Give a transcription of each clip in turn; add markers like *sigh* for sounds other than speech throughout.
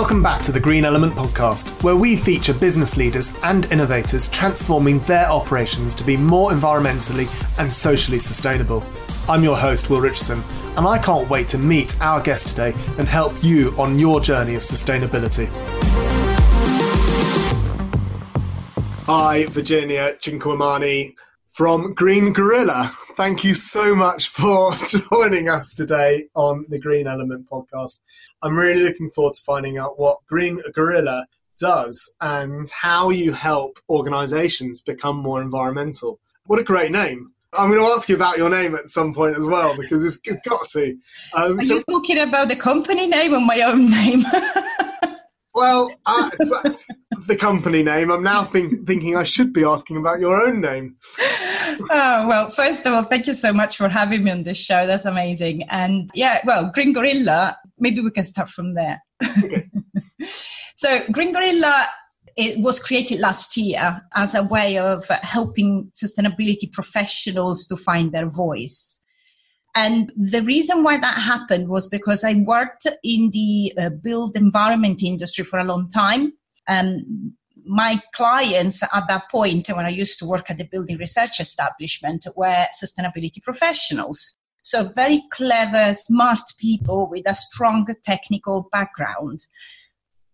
Welcome back to the Green Element podcast, where we feature business leaders and innovators transforming their operations to be more environmentally and socially sustainable. I'm your host, Will Richardson, and I can't wait to meet our guest today and help you on your journey of sustainability. Hi, Virginia Cinquemani from Green Gorilla. Thank you so much for *laughs* joining us today on the Green Element podcast. I'm really looking forward to finding out what Green Gorilla does and how you help organizations become more environmental. What a great name. I'm going to ask you about your name at some point as well because it's got to. Um, Are so, you talking about the company name or my own name? *laughs* well, uh, the company name. I'm now think, thinking I should be asking about your own name. *laughs* oh, well, first of all, thank you so much for having me on this show. That's amazing. And yeah, well, Green Gorilla, maybe we can start from there. Okay. *laughs* so, Green Gorilla it was created last year as a way of helping sustainability professionals to find their voice. And the reason why that happened was because I worked in the uh, build environment industry for a long time. And my clients at that point, when I used to work at the building research establishment, were sustainability professionals. So very clever, smart people with a strong technical background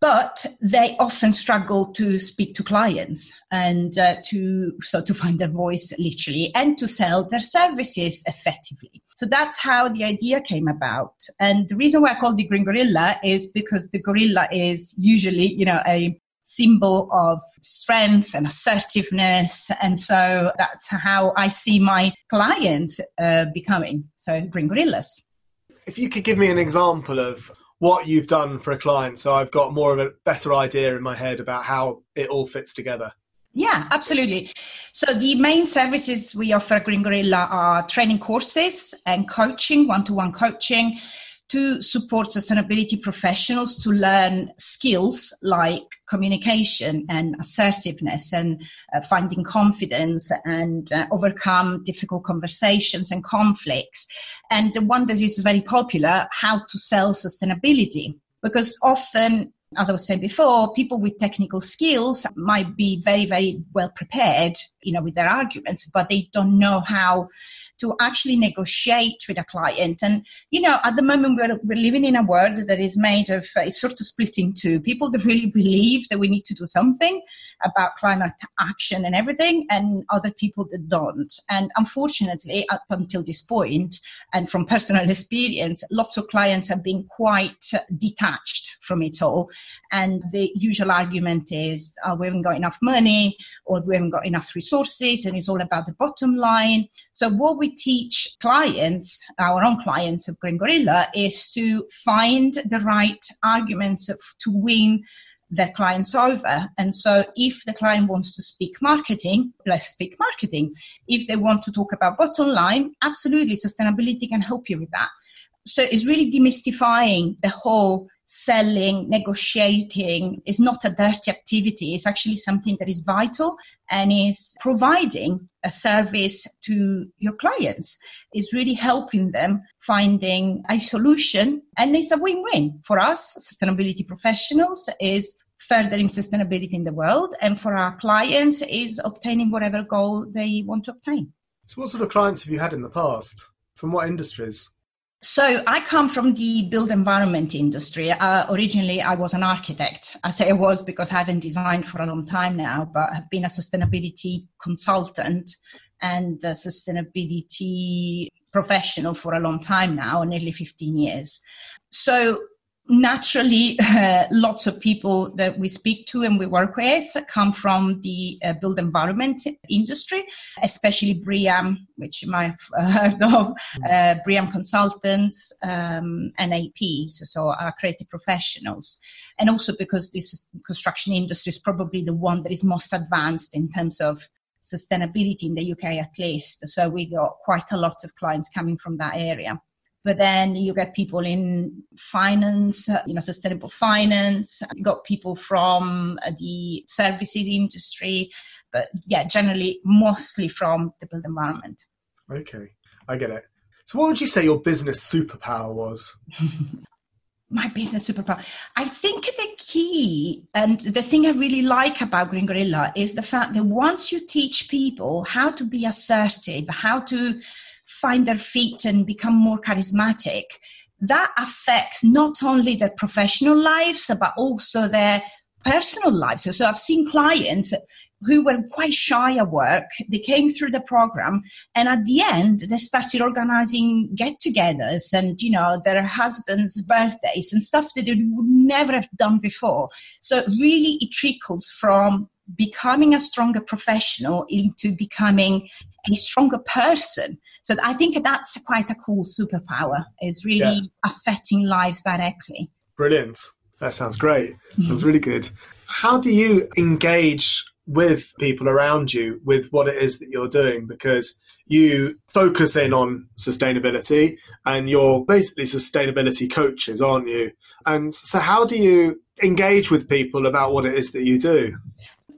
but they often struggle to speak to clients and uh, to so to find their voice literally and to sell their services effectively. So that's how the idea came about. And the reason why i call the green gorilla is because the gorilla is usually you know a symbol of strength and assertiveness. And so that's how i see my clients uh, becoming so green gorillas. If you could give me an example of what you've done for a client so I've got more of a better idea in my head about how it all fits together. Yeah, absolutely. So the main services we offer at Green Gorilla are training courses and coaching, one-to-one coaching, to support sustainability professionals to learn skills like communication and assertiveness and uh, finding confidence and uh, overcome difficult conversations and conflicts. And the one that is very popular, how to sell sustainability. Because often as I was saying before, people with technical skills might be very, very well prepared, you know, with their arguments, but they don't know how to actually negotiate with a client. And, you know, at the moment we're, we're living in a world that is made of, uh, it's sort of split in two. People that really believe that we need to do something about climate action and everything, and other people that don't. And unfortunately, up until this point, and from personal experience, lots of clients have been quite detached from it all. And the usual argument is, oh, we haven't got enough money, or we haven't got enough resources, and it's all about the bottom line. So what we we teach clients, our own clients of Green Gorilla, is to find the right arguments to win their clients over. And so if the client wants to speak marketing, let's speak marketing. If they want to talk about bottom line, absolutely, sustainability can help you with that. So it's really demystifying the whole selling, negotiating is not a dirty activity. It's actually something that is vital and is providing a service to your clients. It's really helping them finding a solution and it's a win-win for us, sustainability professionals is furthering sustainability in the world and for our clients is obtaining whatever goal they want to obtain. So what sort of clients have you had in the past? From what industries? So I come from the built environment industry. Uh, originally, I was an architect. I say I was because I haven't designed for a long time now, but I've been a sustainability consultant and a sustainability professional for a long time now, nearly 15 years. So naturally, *laughs* uh, lots of people that we speak to and we work with come from the uh, built environment industry, especially BREEAM, which you might have *laughs* heard of, uh, BREEAM consultants um, and APs, so accredited professionals. And also because this construction industry is probably the one that is most advanced in terms of sustainability in the UK at least. So we got quite a lot of clients coming from that area but then you get people in finance, you know, sustainable finance. You got people from uh, the services industry, but yeah, generally mostly from the built environment. Okay, I get it. So, what would you say your business superpower was? *laughs* my business superpower. I think the key and the thing I really like about Green Gorilla is the fact that once you teach people how to be assertive, how to find their feet and become more charismatic, that affects not only their professional lives, but also their personal lives. So I've seen clients who were quite shy at work. They came through the program, and at the end, they started organizing get-togethers and you know their husbands' birthdays and stuff that they would never have done before. So really, it trickles from becoming a stronger professional into becoming a stronger person. So I think that's quite a cool superpower. Is really yeah. affecting lives directly. Brilliant. That sounds great. Mm-hmm. That's really good. How do you engage with people around you with what it is that you're doing? Because you focus in on sustainability and you're basically sustainability coaches, aren't you? And so, how do you engage with people about what it is that you do?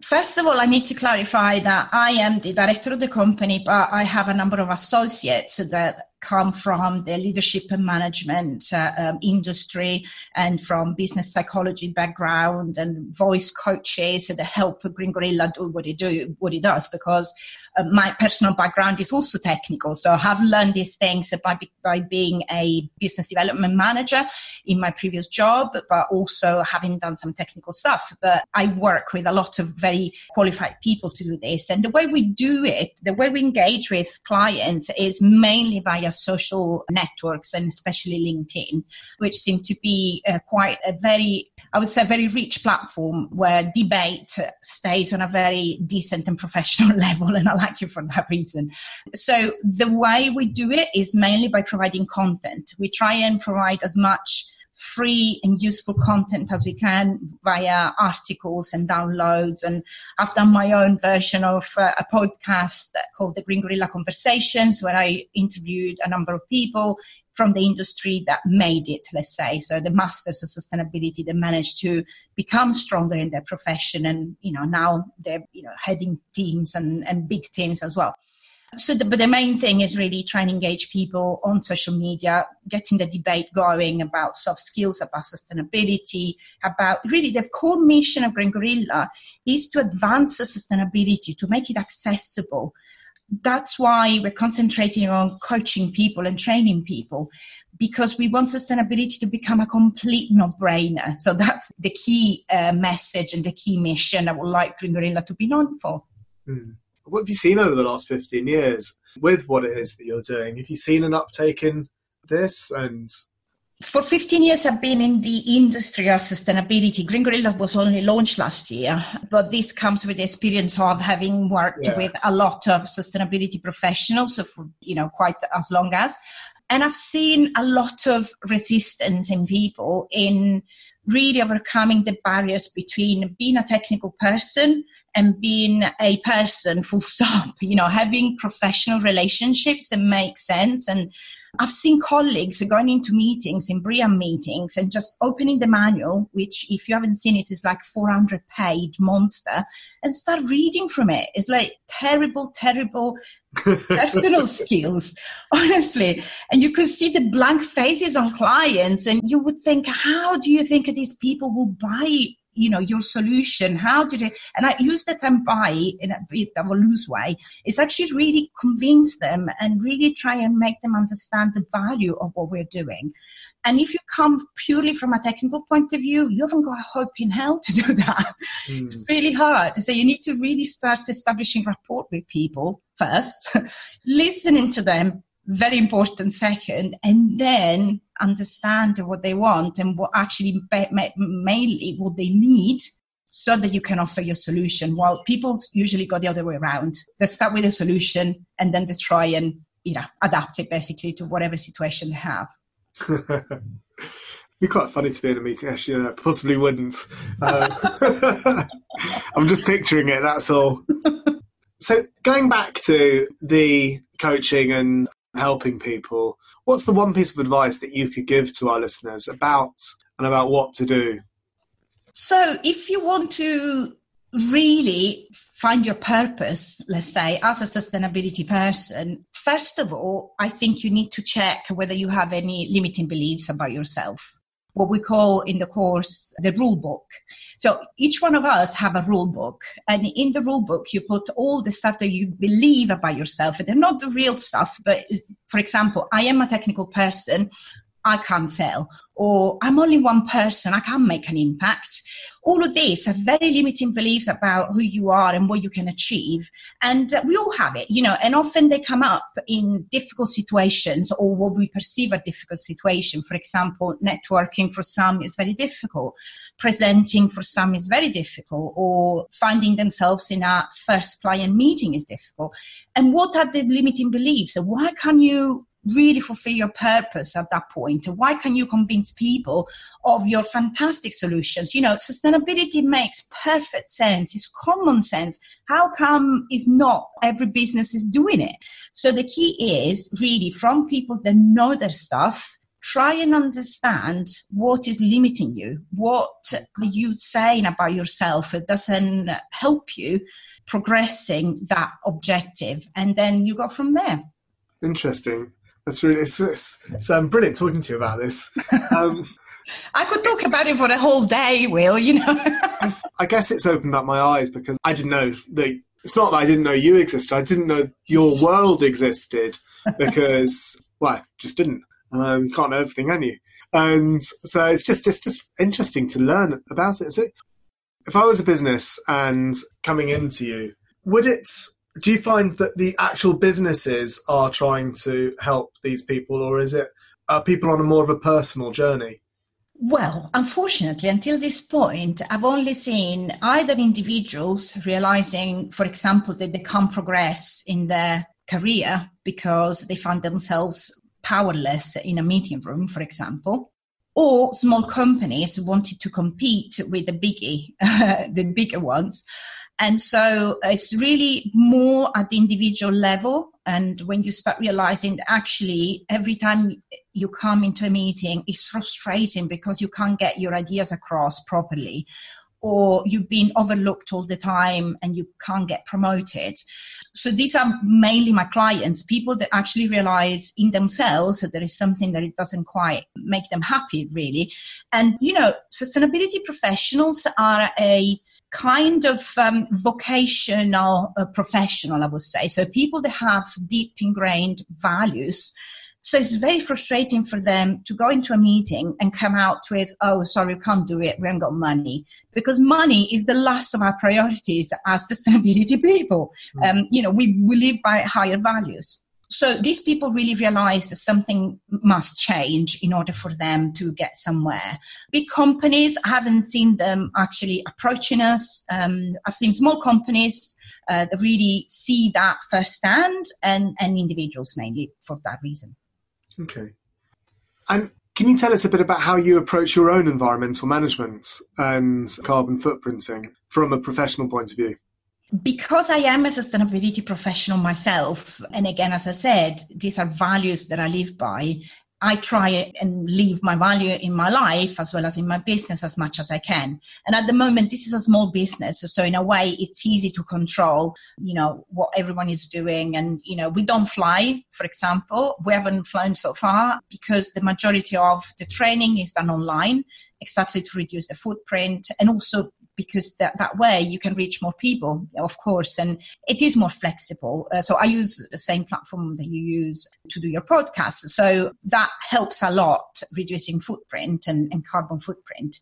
First of all, I need to clarify that I am the director of the company, but I have a number of associates that come from the leadership and management uh, um, industry and from business psychology background and voice coaches that help Green Gorilla do what it do what it does because uh, my personal background is also technical. So I have learned these things by, by being a business development manager in my previous job but also having done some technical stuff. But I work with a lot of very qualified people to do this. And the way we do it the way we engage with clients is mainly via via social networks and especially LinkedIn, which seem to be uh, quite a very, I would say, very rich platform where debate stays on a very decent and professional *laughs* level. And I like you for that reason. So the way we do it is mainly by providing content. We try and provide as much free and useful content as we can via articles and downloads. And I've done my own version of uh, a podcast called the Green Gorilla Conversations, where I interviewed a number of people from the industry that made it, let's say. So the masters of sustainability that managed to become stronger in their profession. And, you know, now they're, you know, heading teams and, and big teams as well. So, the, but the main thing is really trying to engage people on social media, getting the debate going about soft skills, about sustainability, about really the core mission of Green Gorilla is to advance sustainability, to make it accessible. That's why we're concentrating on coaching people and training people because we want sustainability to become a complete no-brainer. So that's the key uh, message and the key mission I would like Green Gorilla to be known for. Mm. What have you seen over the last 15 years with what it is that you're doing? Have you seen an uptake in this and for 15 years I've been in the industry of sustainability. Green Gorilla was only launched last year, but this comes with the experience of having worked yeah. with a lot of sustainability professionals for you know quite as long as. And I've seen a lot of resistance in people in really overcoming the barriers between being a technical person and being a person full stop *laughs* you know having professional relationships that make sense. And i've seen colleagues going into meetings in BREEAM meetings and just opening the manual which if you haven't seen it is like 400 page monster and start reading from it. It's like terrible terrible *laughs* personal skills *laughs* honestly. And you could see the blank faces on clients and you would think how do you think these people will buy you know your solution how did it and i use the term buy in a bit of a loose way is actually really convince them and really try and make them understand the value of what we're doing and if you come purely from a technical point of view, you haven't got a hope in hell to do that. Mm. It's really hard. So you need to really start establishing rapport with people first, *laughs* listening to them, very important second, and then understand what they want and what actually mainly what they need so that you can offer your solution. While people usually go the other way around. They start with a solution and then they try and you know adapt it basically to whatever situation they have. It'd *laughs* be quite funny to be in a meeting. Actually, I possibly wouldn't. Um, *laughs* I'm just picturing it. That's all. *laughs* So going back to the coaching and helping people, what's the one piece of advice that you could give to our listeners about and about what to do? So, if you want to really find your purpose, let's say, as a sustainability person, first of all, I think you need to check whether you have any limiting beliefs about yourself. What we call in the course the rule book. So each one of us have a rule book, and in the rule book you put all the stuff that you believe about yourself. They're not the real stuff, but for example, I am a technical person. I can't sell, or I'm only one person, I can't make an impact. All of these are very limiting beliefs about who you are and what you can achieve. And uh, we all have it, you know, and often they come up in difficult situations or what we perceive a difficult situation. For example, networking for some is very difficult, presenting for some is very difficult, or finding themselves in a first client meeting is difficult. And what are the limiting beliefs? Why can you really fulfill your purpose at that point? Why can you convince people of your fantastic solutions? You know, sustainability makes perfect sense. It's common sense. How come it's not every business is doing it? So the key is really from people that know their stuff, try and understand what is limiting you. What are you saying about yourself that doesn't help you progressing that objective? And then you go from there. Interesting. That's really it's, it's, it's um, brilliant talking to you about this. Um, *laughs* I could talk about it for the whole day, Will. You know. *laughs* I guess it's opened up my eyes because I didn't know that. It's not that I didn't know you existed. I didn't know your world existed because *laughs* well, I just didn't. Um, you can't know everything, can you? And so it's just just just interesting to learn about it. So, if I was a business and coming into you, would it do you find that the actual businesses are trying to help these people, or is it are people on a more of a personal journey? Well, unfortunately, until this point, I've only seen either individuals realizing, for example, that they can't progress in their career because they find themselves powerless in a meeting room, for example, or small companies wanted to compete with the biggie, *laughs* the bigger ones, and so it's really more at the individual level. And when you start realizing actually every time you come into a meeting, it's frustrating because you can't get your ideas across properly or you've been overlooked all the time and you can't get promoted. So these are mainly my clients, people that actually realize in themselves that there is something that it doesn't quite make them happy, really. And, you know, sustainability professionals are a kind of um, vocational uh, professional, I would say. So people that have deep ingrained values. So it's very frustrating for them to go into a meeting and come out with, oh, sorry, we can't do it. We haven't got money. Because money is the last of our priorities as sustainability *laughs* people. Mm. Um, you know, we, we live by higher values so these people really realize that something must change in order for them to get somewhere. Big companies, I haven't seen them actually approaching us. Um, I've seen small companies uh, that really see that firsthand and, and individuals mainly for that reason. Okay. And can you tell us a bit about how you approach your own environmental management and carbon footprinting from a professional point of view? because I am a sustainability professional myself, and again, as I said, these are values that I live by. I try and leave my value in my life as well as in my business as much as I can. And at the moment, this is a small business. So in a way, it's easy to control, you know, what everyone is doing. And, you know, we don't fly, for example. We haven't flown so far because the majority of the training is done online exactly to reduce the footprint and also because that, that way you can reach more people, of course, and it is more flexible. Uh, so I use the same platform that you use to do your podcast. So that helps a lot reducing footprint and, and carbon footprint.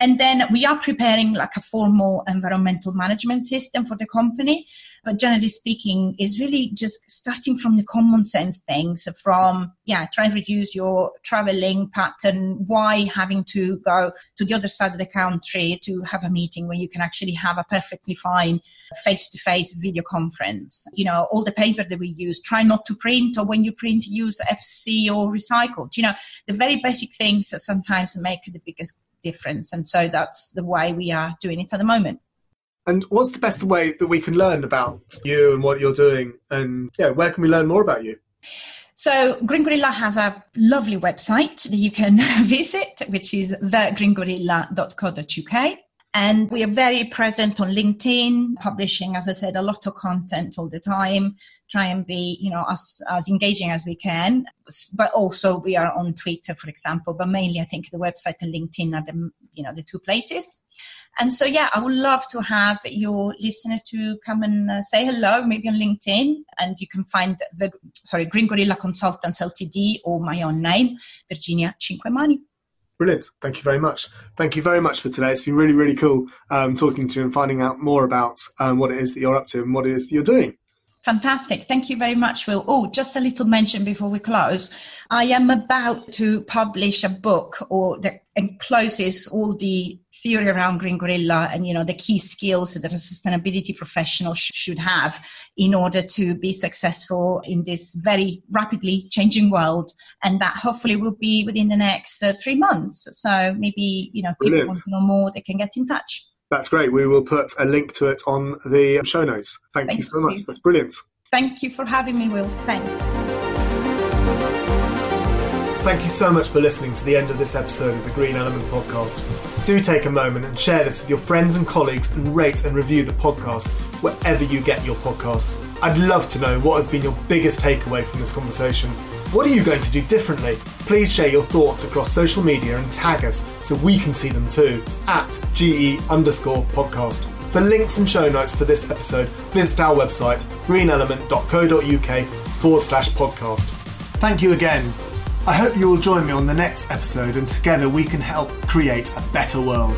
And then we are preparing like a formal environmental management system for the company. But generally speaking, is really just starting from the common sense things from, yeah, try and reduce your traveling pattern. Why having to go to the other side of the country to have a meeting where you can actually have a perfectly fine face to face video conference? You know, all the paper that we use, try not to print or when you print, use FSC or recycled. You know, the very basic things that sometimes make the biggest difference. And so that's the way we are doing it at the moment. And what's the best way that we can learn about you and what you're doing? And yeah, where can we learn more about you? So Green Gorilla has a lovely website that you can *laughs* visit, which is thegreengorilla.co.uk. And we are very present on LinkedIn, publishing, as I said, a lot of content all the time, try and be, you know, as, as engaging as we can. But also we are on Twitter, for example, but mainly I think the website and LinkedIn are the, you know, the two places. And so, yeah, I would love to have your listeners to come and uh, say hello, maybe on LinkedIn, and you can find the, sorry, Green Gorilla Consultants Ltd or my own name, Virginia Cinquemani. Brilliant. Thank you very much. Thank you very much for today. It's been really, really cool um, talking to you and finding out more about um, what it is that you're up to and what it is that you're doing. Fantastic. Thank you very much, Will. Oh, just a little mention before we close. I am about to publish a book or that encloses all the theory around Green Gorilla and, you know, the key skills that a sustainability professional sh- should have in order to be successful in this very rapidly changing world. And that hopefully will be within the next uh, three months. So maybe, you know, people want to know more, they can get in touch. That's great. We will put a link to it on the show notes. Thank, Thank you so much. That's brilliant. Thank you for having me, Will. Thanks. Thank you so much for listening to the end of this episode of the Green Element podcast. Do take a moment and share this with your friends and colleagues and rate and review the podcast wherever you get your podcasts. I'd love to know what has been your biggest takeaway from this conversation what are you going to do differently? Please share your thoughts across social media and tag us so we can see them too at GE underscore podcast. For links and show notes for this episode, visit our website greenelement.co.uk forward slash podcast. Thank you again. I hope you will join me on the next episode and together we can help create a better world.